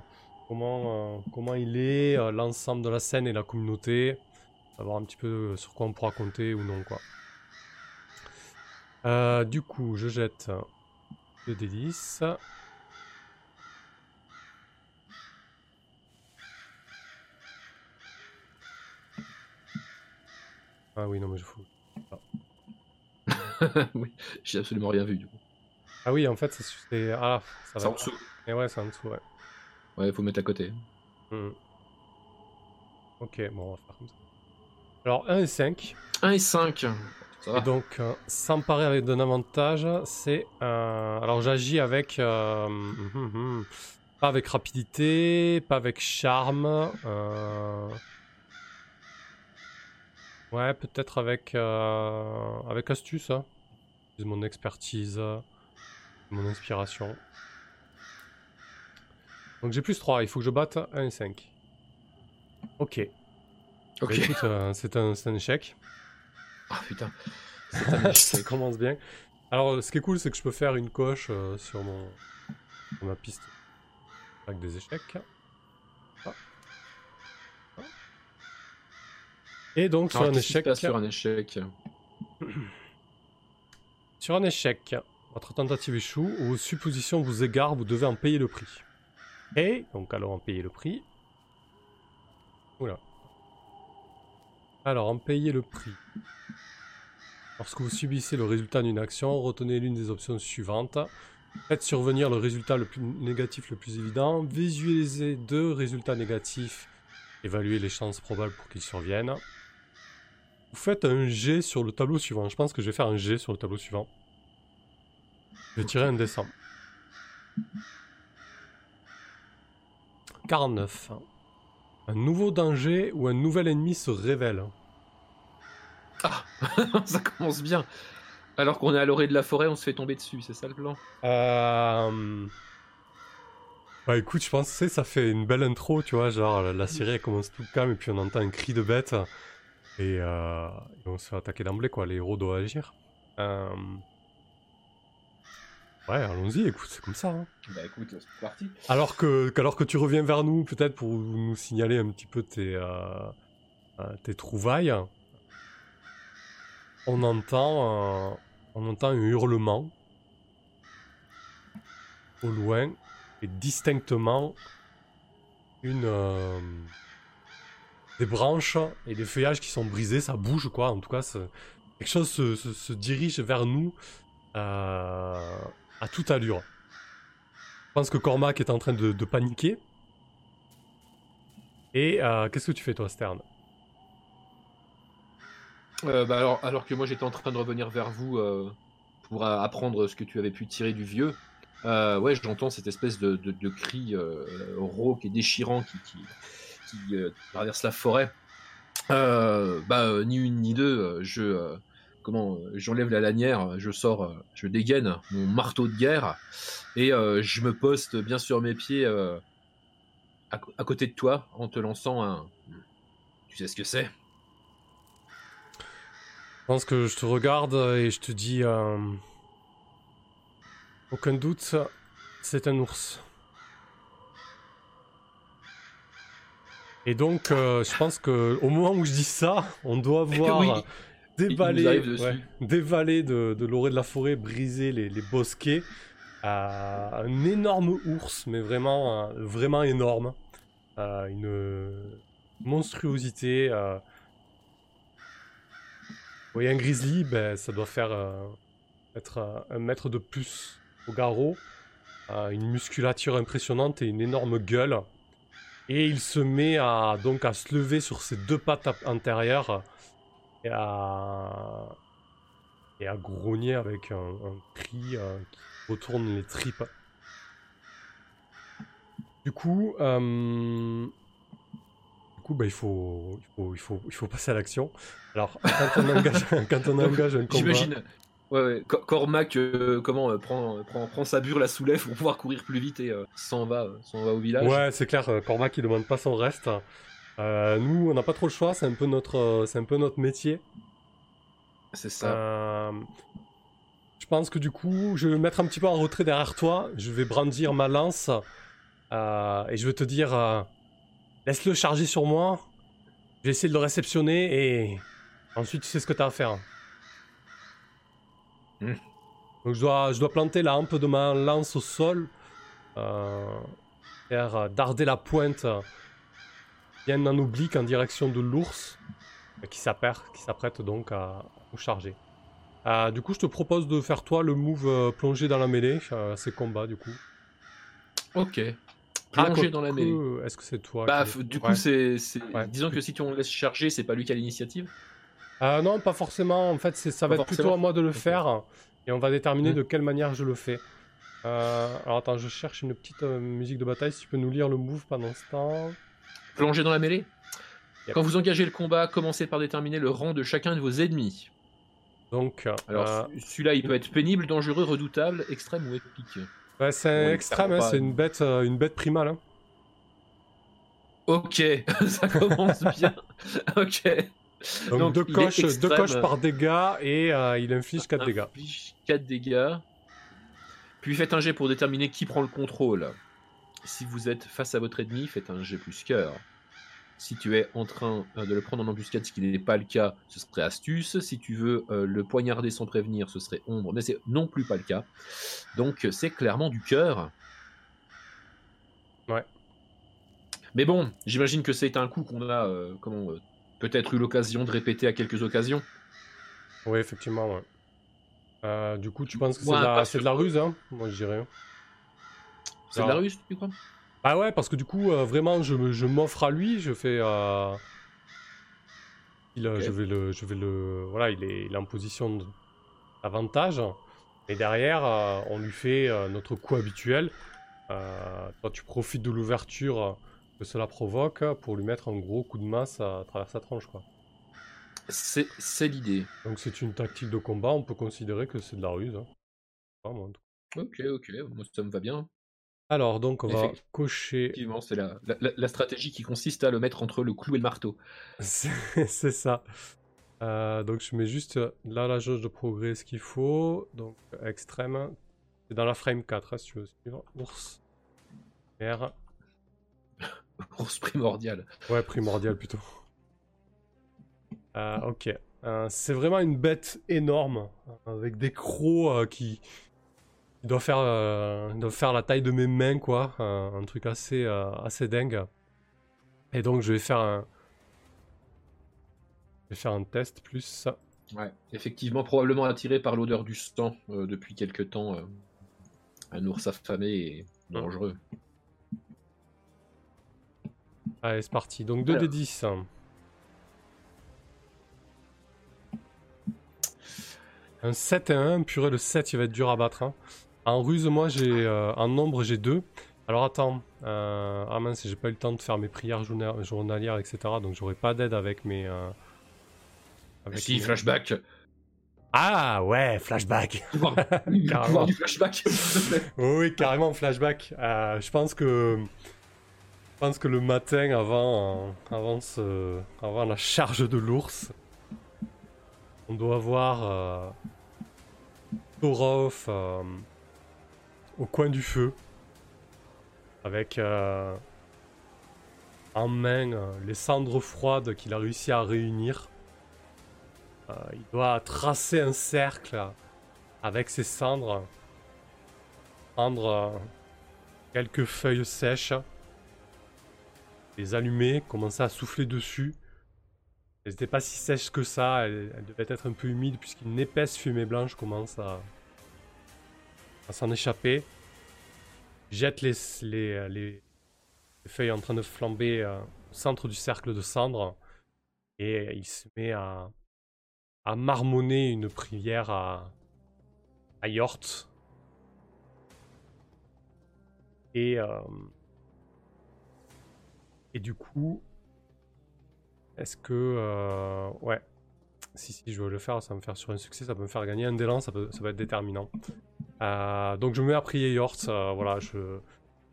comment, euh, comment il est, euh, l'ensemble de la scène et la communauté. Savoir un petit peu sur quoi on pourra compter ou non. quoi. du coup, je jette 2d10. Ah oui, non, mais je fous. oui, j'ai absolument rien vu du coup. Ah oui, en fait, c'est. Ah, ça va. en dessous. Et ouais, c'est en dessous, ouais. Ouais, il faut mettre à côté. Hmm. Ok, bon, on va faire comme ça. Alors, 1 et 5. 1 et 5. Ça va. Et donc, euh, s'emparer avec un avantage, c'est. Euh... Alors, j'agis avec. Euh... Hum, hum, hum. Pas avec rapidité, pas avec charme. Euh... Ouais, peut-être avec. Euh, avec astuce. Hein. Mon expertise mon inspiration. Donc j'ai plus 3, il faut que je batte 1 et 5. Ok. Ok. Bah, euh, c'est un, un, échec. Ah putain. Ça commence bien. Alors ce qui est cool, c'est que je peux faire une coche euh, sur, mon, ma piste avec des échecs. Ah. Ah. Et donc sur un échec. Sur un échec. sur un échec. Votre tentative échoue, ou vos suppositions vous égarent, vous devez en payer le prix. Et, donc allons en payer le prix. Oula. Alors, en payer le prix. Lorsque vous subissez le résultat d'une action, retenez l'une des options suivantes. Faites survenir le résultat le plus négatif le plus évident. Visualisez deux résultats négatifs. Évaluez les chances probables pour qu'ils surviennent. Vous faites un G sur le tableau suivant. Je pense que je vais faire un G sur le tableau suivant. Je vais tirer un dessin. 49. Un nouveau danger ou un nouvel ennemi se révèle. Ah ça commence bien. Alors qu'on est à l'orée de la forêt, on se fait tomber dessus, c'est ça le plan? Euh... Bah écoute, je pense que ça fait une belle intro, tu vois, genre la série elle commence tout calme et puis on entend un cri de bête et, euh... et on se fait attaquer d'emblée quoi, les héros doivent agir. Euh... Ouais, allons-y, écoute, c'est comme ça. Hein. Bah écoute, c'est parti. Alors que, alors que tu reviens vers nous, peut-être pour nous signaler un petit peu tes, euh, tes trouvailles, on entend, on entend un hurlement au loin et distinctement une des branches et des feuillages qui sont brisés, ça bouge quoi. En tout cas, quelque chose se, se, dirige vers nous euh, à toute allure. Je pense que Cormac est en train de, paniquer. Et euh, qu'est-ce que tu fais toi, Stern? Euh, bah alors, que moi j'étais en train de revenir vers vous pour apprendre ce que tu avais pu tirer du vieux, ouais, j'entends cette espèce de, de, de cri rauque et déchirant qui, qui, qui traverse la forêt. bah, ni une ni deux, je comment j'enlève la lanière, je sors, je dégaine mon marteau de guerre et je me poste bien sur mes pieds à, côté de toi en te lançant un. Tu sais ce que c'est? Je pense que je te regarde et je te dis euh, aucun doute, c'est un ours. Et donc, euh, je pense que au moment où je dis ça, on doit voir dévaler, dévaler de, de l'orée de la forêt, briser les, bosquets, euh, un énorme ours, mais vraiment, vraiment énorme, une monstruosité oui, un grizzly, ben, ça doit faire euh, être euh, un mètre de plus au garrot, euh, une musculature impressionnante et une énorme gueule. Et il se met à, donc à se lever sur ses deux pattes antérieures et à, et à grogner avec un, cri qui retourne les tripes. Du coup, coup, bah, il, faut, il, faut, il, faut, il faut passer à l'action. Alors, quand on engage, quand on engage un combat... J'imagine. Ouais, ouais. Cormac, euh, comment, euh, prend, prend, prend, sa bure, la soulève pour pouvoir courir plus vite et euh, s'en va, s'en va au village. Ouais, c'est clair, Cormac, il demande pas son reste. nous, on n'a pas trop le choix, c'est un, peu notre, c'est un peu notre métier. C'est ça. je pense que du coup, je vais me mettre un petit peu en retrait derrière toi. Je vais brandir ma lance. et je vais te dire Laisse-le charger sur moi. Je vais essayer de le réceptionner et ensuite tu sais ce que tu as à faire. Hmm. Donc je dois, je dois planter la hampe de ma lance au sol. Euh, faire darder la pointe bien en oblique en direction de l'ours qui s'apprête donc à charger. Euh, du coup, je te propose de faire toi le move euh, plongé dans la mêlée, ces combats du coup. Ok. Plonger dans la mêlée. Est-ce que c'est toi bah, Du coup, c'est. Disons que si tu on laisse charger, c'est pas lui qui a l'initiative euh, Non, pas forcément. En fait, ça va être plutôt à moi de le faire. Et on va déterminer hmm. de quelle manière je le fais. Euh, alors attends, je cherche une petite euh, musique de bataille. Si tu peux nous lire le move pendant ce temps. Plonger dans la mêlée Quand vous engagez le combat, commencez par déterminer le rang de chacun de vos ennemis. Donc. Alors, celui-là, il peut être pénible, dangereux, redoutable, extrême ou épique. Ouais, c'est extrême, hein, c'est une bête, euh, une bête primale. Hein. Ok, ça commence bien. ok. Donc, deux, coches, deux coches par dégâts et euh, il inflige 4 dégâts. 4 dégâts. Puis faites un jet pour déterminer qui prend le contrôle. Si vous êtes face à votre ennemi, faites un jet plus cœur. Si tu es en train euh, de le prendre en embuscade, ce qui n'est pas le cas, ce serait astuce. Si tu veux euh, le poignarder sans prévenir, ce serait ombre, mais c'est non plus pas le cas. Donc c'est clairement du cœur. Ouais. Mais bon, j'imagine que c'est un coup qu'on a euh, comment peut-être eu l'occasion de répéter à quelques occasions. Oui, effectivement. Ouais. du coup, tu penses que c'est de, la ruse, hein? Moi, je dirais. C'est de la ruse, tu crois? Ah ouais, parce que du coup, euh, vraiment, je, je m'offre à lui, je fais. Euh, il, euh, Je vais le. Je vais le voilà, il est, en position d'avantage. Et derrière, on lui fait notre coup habituel. toi, tu profites de l'ouverture que cela provoque pour lui mettre un gros coup de masse à travers sa tronche, quoi. C'est l'idée. Donc c'est une tactique de combat, on peut considérer que c'est de la ruse. Hein. ok, ok, moi ça me va bien. Alors donc on va cocher. Effectivement, c'est la, la, stratégie qui consiste à le mettre entre le clou et le marteau. c'est ça. Euh, donc je mets juste là la jauge de progrès ce qu'il faut. Donc extrême. C'est dans la frame 4 hein, si tu veux suivre. Ours. R. Ours primordial. Ouais, primordial plutôt. Euh, ok. Euh, c'est vraiment une bête énorme, avec des crocs euh, qui, doit faire, doit faire la taille de mes mains, quoi. un truc assez, assez dingue. Et donc je vais faire un, je vais faire un test plus. Ouais, effectivement, probablement attiré par l'odeur du sang depuis quelque temps. un ours affamé et dangereux. Allez, c'est parti. Donc 2 d 10. Un 7 et 1, purée, le 7 il va être dur à battre. Hein. En ruse, moi j'ai. Euh, en nombre, j'ai 2. Alors attends. Euh, ah mince, j'ai pas eu le temps de faire mes prières journalières, etc. Donc j'aurai pas d'aide avec mes. Euh, avec si, flashback. Ah ouais, flashback. carrément. du flashback. oui, carrément flashback. je pense que. Je pense que le matin avant, avant, avant la charge de l'ours, on doit voir Thorov euh, au coin du feu, avec euh, en main euh, les cendres froides qu'il a réussi à réunir. il doit tracer un cercle avec ses cendres, prendre quelques feuilles sèches, les allumer, commencer à souffler dessus elle n'était pas si sèche que ça, elle, devait être un peu humide puisqu'une épaisse fumée blanche commence à, s'en échapper. Jette les, les, feuilles en train de flamber euh, au centre du cercle de cendres et il se met à, à marmonner une prière à, à Yort. Et, euh, et du coup, est-ce que... Euh, ouais. Si, si, je veux le faire, ça va me faire sur un succès, ça peut me faire gagner un d'élan, ça, peut, ça va être déterminant. Euh, donc je me mets à prier Yort, euh, voilà, je,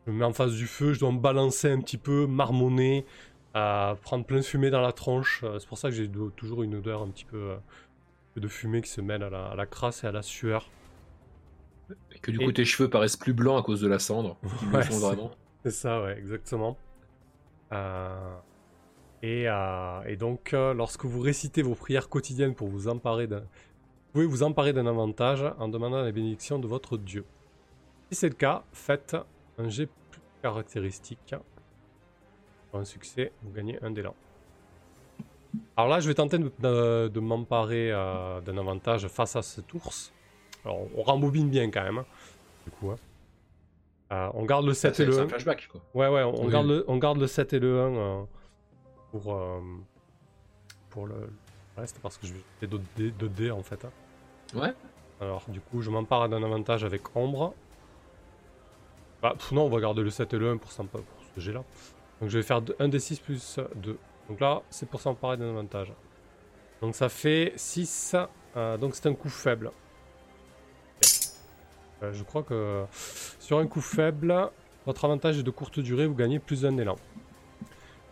me mets en face du feu, je dois me balancer un petit peu, marmonner, prendre plein de fumée dans la tronche. c'est pour ça que j'ai toujours une odeur un petit peu de fumée qui se mêle à la, crasse et à la sueur. Et que du coup tes cheveux paraissent plus blancs à cause de la cendre. Ouais, c'est ça, ouais, exactement. Euh... Euh, et, donc, euh, lorsque vous récitez vos prières quotidiennes pour vous emparer d'un... Vous pouvez vous emparer d'un avantage en demandant la bénédiction de votre Dieu. Si c'est le cas, faites un jet plus caractéristique. Pour un succès, vous gagnez un d'élan. Alors là, je vais tenter de, m'emparer d'un avantage face à cet ours. Alors, on rembobine bien quand même. Hein, du coup, hein. On garde le 7 et le 1. C'est un flashback, quoi. Ouais, ouais, on, garde, le, on garde le 7 et le 1 pour, euh, pour le reste parce que je vais d'autres dés, dés en fait. Hein. Ouais. Alors du coup je m'empare d'un avantage avec ombre. Bah, non on va garder le 7 et le 1 pour, pour ce jet là. Donc je vais faire 1 d 6 plus 2. Donc là c'est pour s'emparer d'un avantage. Donc ça fait 6. Euh, donc c'est un coup faible. Euh, je crois que sur un coup faible, votre avantage est de courte durée, vous gagnez plus d'un élan.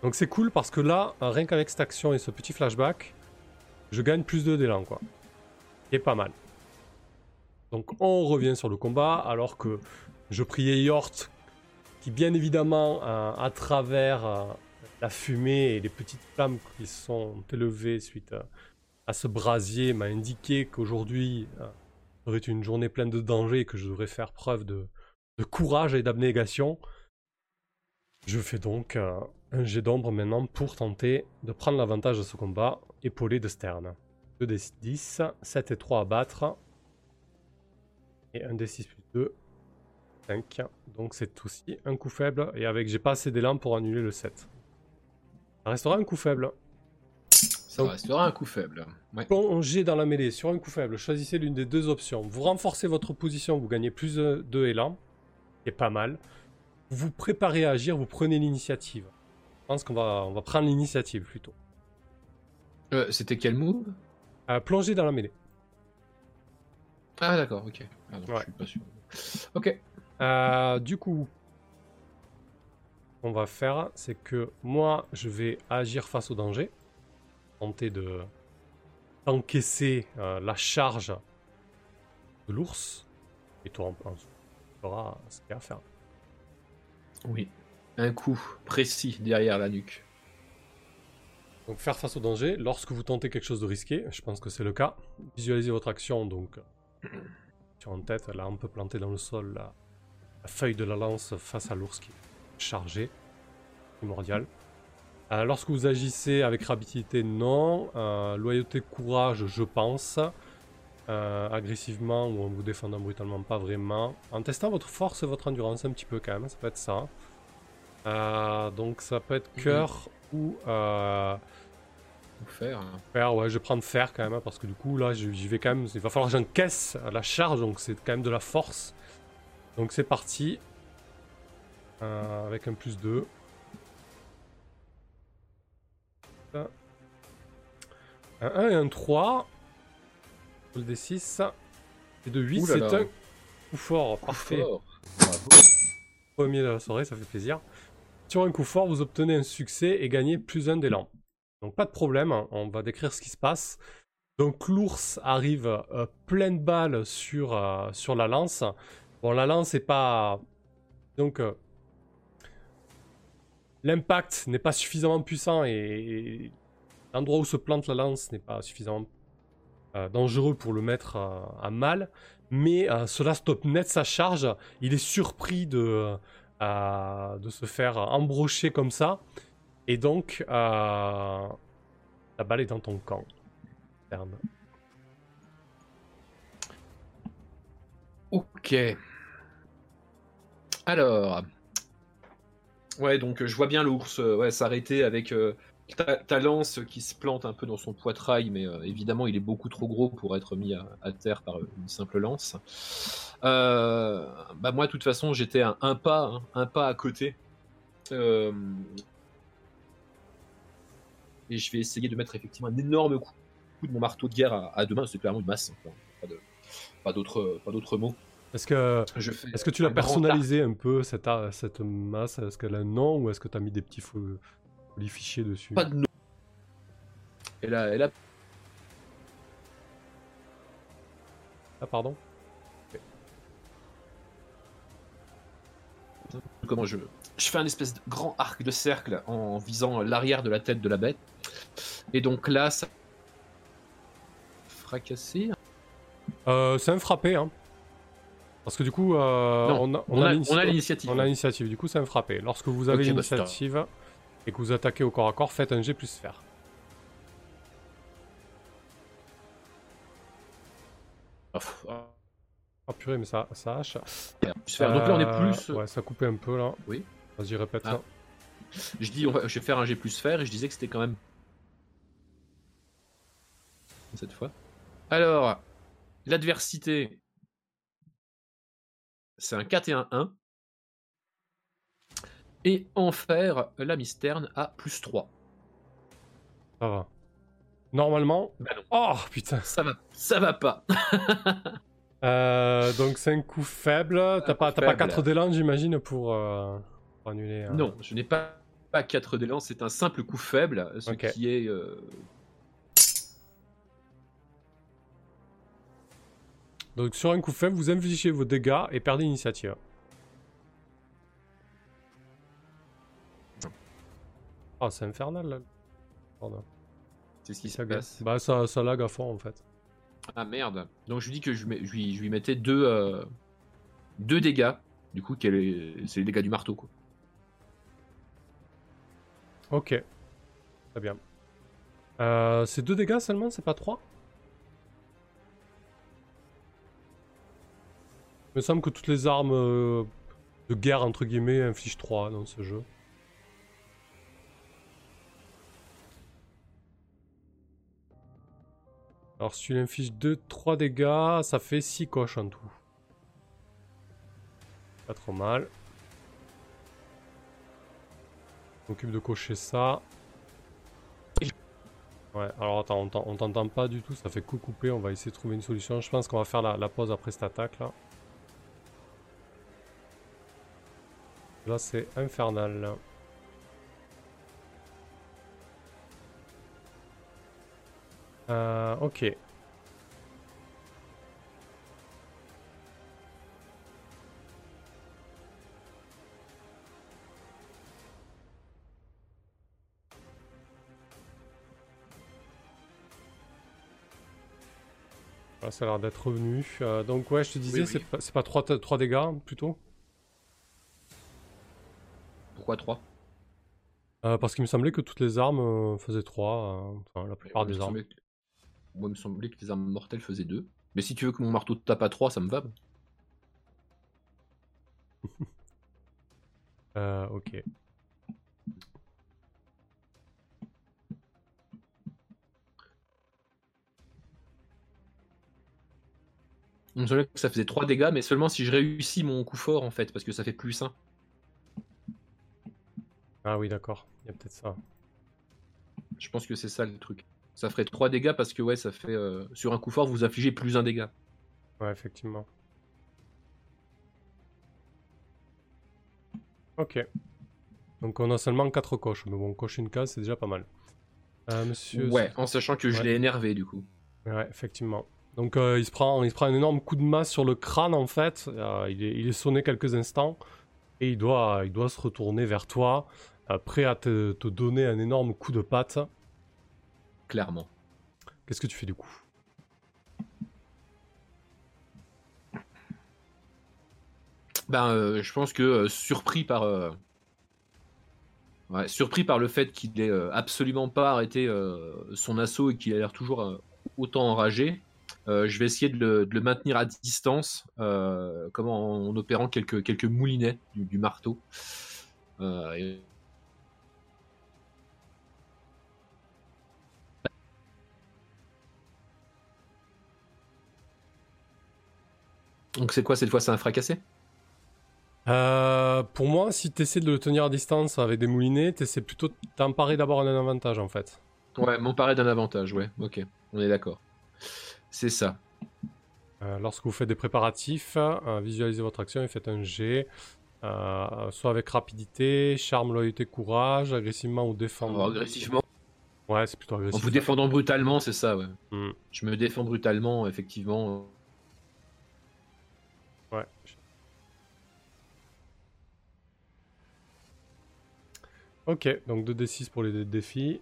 Donc c'est cool parce que là, rien qu'avec cette action et ce petit flashback, je gagne plus de d'élan quoi. Et pas mal. Donc on revient sur le combat alors que je priais Yort qui bien évidemment euh, à travers euh, la fumée et les petites flammes qui sont élevées suite à, ce brasier m'a indiqué qu'aujourd'hui serait une journée pleine de dangers et que je devrais faire preuve de, courage et d'abnégation. Je fais donc un jet d'ombre maintenant pour tenter de prendre l'avantage de ce combat, épaulé de Stern. 2 d 10, 7 et 3 à battre. Et 1 d 6 plus 2, 5. Donc c'est aussi un coup faible. Et avec j'ai pas assez d'élan pour annuler le 7. Ça restera un coup faible. Ça restera un coup faible. Ouais. Plongez dans la mêlée sur un coup faible. Choisissez l'une des deux options. Vous renforcez votre position, vous gagnez plus de élan. C'est pas mal. Vous préparez à agir, vous prenez l'initiative. Je pense qu'on va, on va prendre l'initiative plutôt. Euh, C'était quel move? Plonger dans la mêlée. Ah d'accord, ok. Ah, je suis pas sûr. Ok. Euh, du coup, on va faire, c'est que moi, je vais agir face au danger, tenter de d'encaisser euh, la charge de l'ours, et toi, on feras ce qu'il y a à faire. Oui, un coup précis derrière la nuque. Donc faire face au danger, lorsque vous tentez quelque chose de risqué, je pense que c'est le cas, visualisez votre action, donc sur en tête, là on peut planter dans le sol la, feuille de la lance face à l'ours qui est chargé, primordial. Euh, lorsque vous agissez avec rapidité, non. Euh, loyauté, courage, je pense. Euh, agressivement ou en vous défendant brutalement, pas vraiment. En testant votre force et votre endurance un petit peu quand même, ça peut être ça. donc ça peut être cœur ou... Ou faire. Hein. Faire, ouais, je vais prendre fer quand même, parce que du coup là j'y vais quand même. Il va falloir que j'encaisse la charge, donc c'est quand même de la force. Donc c'est parti. avec un plus 2. Un 1 et un 3. Le D6. Et de 8, c'est un coup fort. Parfait. Premier de la soirée, ça fait plaisir. Sur un coup fort, vous obtenez un succès et gagnez plus un d'élan. Donc pas de problème, hein. on va décrire ce qui se passe. Donc l'ours arrive euh, pleine balle sur, euh, sur la lance. Bon, la lance n'est pas... Donc... Euh, l'impact n'est pas suffisamment puissant et l'endroit où se plante la lance n'est pas suffisamment euh, dangereux pour le mettre à mal, mais euh, cela stoppe net sa charge. Il est surpris de, euh, de se faire embrocher comme ça, et donc la balle est dans ton camp. Ok. Alors. Ouais, donc je vois bien l'ours ouais, s'arrêter avec ta, lance qui se plante un peu dans son poitrail, mais euh, évidemment, il est beaucoup trop gros pour être mis à, terre par une simple lance. Euh, bah moi, de toute façon, j'étais un, un, pas, hein, un pas à côté. Euh, et je vais essayer de mettre effectivement un énorme coup, de mon marteau de guerre à, deux mains. C'est clairement une masse, hein, pas pas d'autres mots. Est-ce que, est que tu l'as personnalisé un peu cette, cette masse? Est-ce qu'elle a un nom ou est-ce que tu as mis des petits les fichiers dessus? Pas de nom. Et là, et là... Ah, pardon? Comment je... Je fais un espèce de grand arc de cercle en visant l'arrière de la tête de la bête. Et donc là, ça... Fracasser euh, C'est un frappé, hein. Parce que du coup, euh, on, a, on, a, l'initiative. On a l'initiative, du coup c'est un frappé. Lorsque vous avez bah, l'initiative, et que vous attaquez au corps à corps, faites un G plus fer. Oh purée, mais ça, ça hache. Donc là, on est euh, plus. Ouais, ça coupait un peu là. Oui. Vas-y, répète ah. ça. Je dis, je vais faire un G plus fer et je disais que c'était quand même. Cette fois. Alors, l'adversité. C'est un 4 et un 1 et Enfer, la mysterne à plus 3. Ça va. Normalement. Bah oh putain. Ça va, ça va pas. euh, donc c'est un coup faible. T'as pas, pas 4 d'élan, j'imagine, pour, euh, annuler. Hein. Non, je n'ai pas, pas 4 d'élan, c'est un simple coup faible, ce qui est. donc sur un coup faible, vous infligez vos dégâts et perdez l'initiative. Ah, c'est infernal là. Pardon. C'est ce qui se passe. Bah, ça, ça lag à fond en fait. Ah merde. Donc je lui dis que je, lui, je lui, mettais deux, euh, deux dégâts. Du coup, c'est les dégâts du marteau quoi. Ok. Très bien. Euh, c'est deux dégâts seulement, c'est pas trois? Il me semble que toutes les armes euh, de guerre entre guillemets infligent 3 dans ce jeu. Alors si tu l'infliges 2, 3 dégâts, ça fait 6 coches en tout. Pas trop mal. On m'occupe de cocher ça. Ouais, alors attends, on t'entend pas du tout, ça fait coup coupé, on va essayer de trouver une solution. Je pense qu'on va faire la, pause après cette attaque là. Là c'est infernal. Euh, ok. ça a l'air d'être revenu. Euh, donc ouais, je te disais, c'est pas, 3, 3 dégâts plutôt Pourquoi 3 euh, Parce qu'il me semblait que toutes les armes euh, faisaient 3, enfin la plupart des armes. Moi, il me semblait que les armes mortelles faisaient 2. Mais si tu veux que mon marteau tape à 3, ça me va. ok. On savait que ça faisait 3 dégâts, mais seulement si je réussis mon coup fort en fait, parce que ça fait plus 1. Ah oui, d'accord. Il y a peut-être ça. Je pense que c'est ça le truc. Ça ferait 3 dégâts parce que ouais, ça fait. Euh, sur un coup fort, vous affligez plus un dégât. Ouais, effectivement. Ok. Donc on a seulement 4 coches, mais bon, coche une case, c'est déjà pas mal. Euh, monsieur... Ouais, en sachant que je l'ai énervé du coup. Ouais, effectivement. Donc euh, il, se prend, il se prend un énorme coup de masse sur le crâne en fait. Euh, il, est, sonné quelques instants et il doit, il doit se retourner vers toi, prêt à te, donner un énorme coup de patte. Clairement. Qu'est-ce que tu fais du coup? Ben, je pense que surpris par, surpris par le fait qu'il n'ait absolument pas arrêté son assaut et qu'il a l'air toujours autant enragé, euh, je vais essayer de le, maintenir à distance, euh, en, opérant quelques, quelques moulinets du, marteau. Euh, Donc c'est quoi cette fois C'est un fracassé? Pour moi, si tu essaies de le tenir à distance avec des moulinets, tu essaies plutôt de t'emparer d'abord d'un avantage en fait. Ouais, m'emparer d'un avantage, ouais, ok, on est d'accord. C'est ça. Euh, lorsque vous faites des préparatifs, euh, visualisez votre action et faites un G. Euh, soit avec rapidité, charme, loyauté, courage, agressivement ou défendre. agressivement. Ouais, c'est plutôt agressif. En vous défendant brutalement, c'est ça, ouais. Hmm. Je me défends brutalement, effectivement. Ouais. Ok, donc 2d6 pour les défis.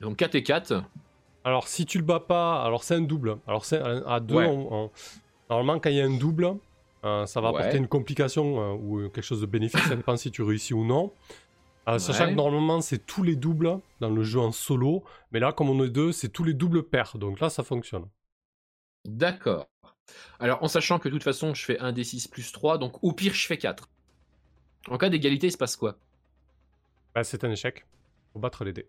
Donc 4 et 4. Alors si tu le bats pas, alors c'est un double. Alors c'est à 2, normalement quand il y a un double, euh, ça va apporter une complication euh, ou quelque chose de bénéfique, ça dépend si tu réussis ou non. Euh, sachant que normalement c'est tous les doubles dans le jeu en solo, mais là comme on est deux, c'est tous les doubles pairs, donc là ça fonctionne. D'accord. Alors en sachant que de toute façon je fais 1 d 6 plus 3, donc au pire je fais 4. En cas d'égalité il se passe quoi? Bah, C'est un échec. Faut battre les dés.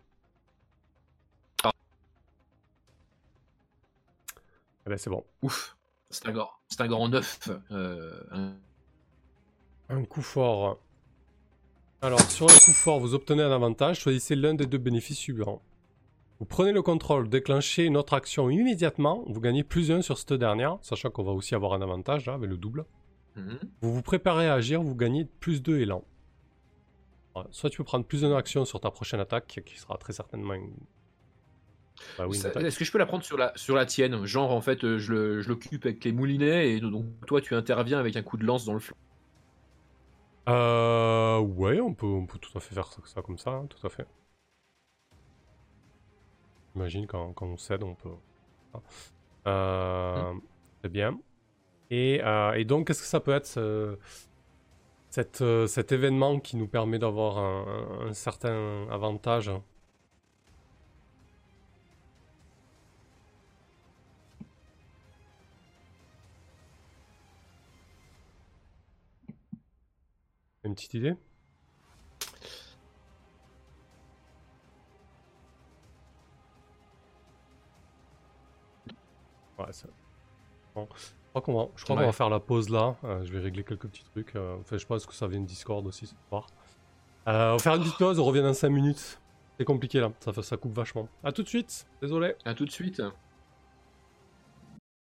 Eh ben, c'est bon. Ouf. C'est un, grand, c'est un grand neuf. Euh, un... coup fort. Alors, sur un coup fort, vous obtenez un avantage. Choisissez l'un des deux bénéfices suivants. Vous prenez le contrôle, déclenchez une autre action immédiatement. Vous gagnez plus un sur cette dernière, sachant qu'on va aussi avoir un avantage là, avec le double. Mhm. Vous vous préparez à agir, vous gagnez plus 2 élan. Soit tu peux prendre plus d'une action sur ta prochaine attaque, qui sera très certainement bah est-ce que je peux la prendre sur la, sur la tienne? Genre, en fait, euh, je l'occupe avec les moulinets et donc toi, tu interviens avec un coup de lance dans le flanc. Euh. Ouais, on peut, on peut tout à fait faire ça, comme ça, hein, tout à fait. J'imagine quand, quand on cède, on peut. Euh, hmm. C'est bien. Et, euh, et donc, qu'est-ce que ça peut être cette, cet événement qui nous permet d'avoir un, un certain avantage? Une petite idée? Ouais, ça... Bon. Je crois qu'on va faire la pause là. Euh, je vais régler quelques petits trucs. Euh, enfin, je pense que ça vient de Discord aussi ce soir. Euh, on va faire une petite pause, on revient dans 5 minutes. C'est compliqué là, ça, ça coupe vachement. A tout de suite, désolé. A tout de suite.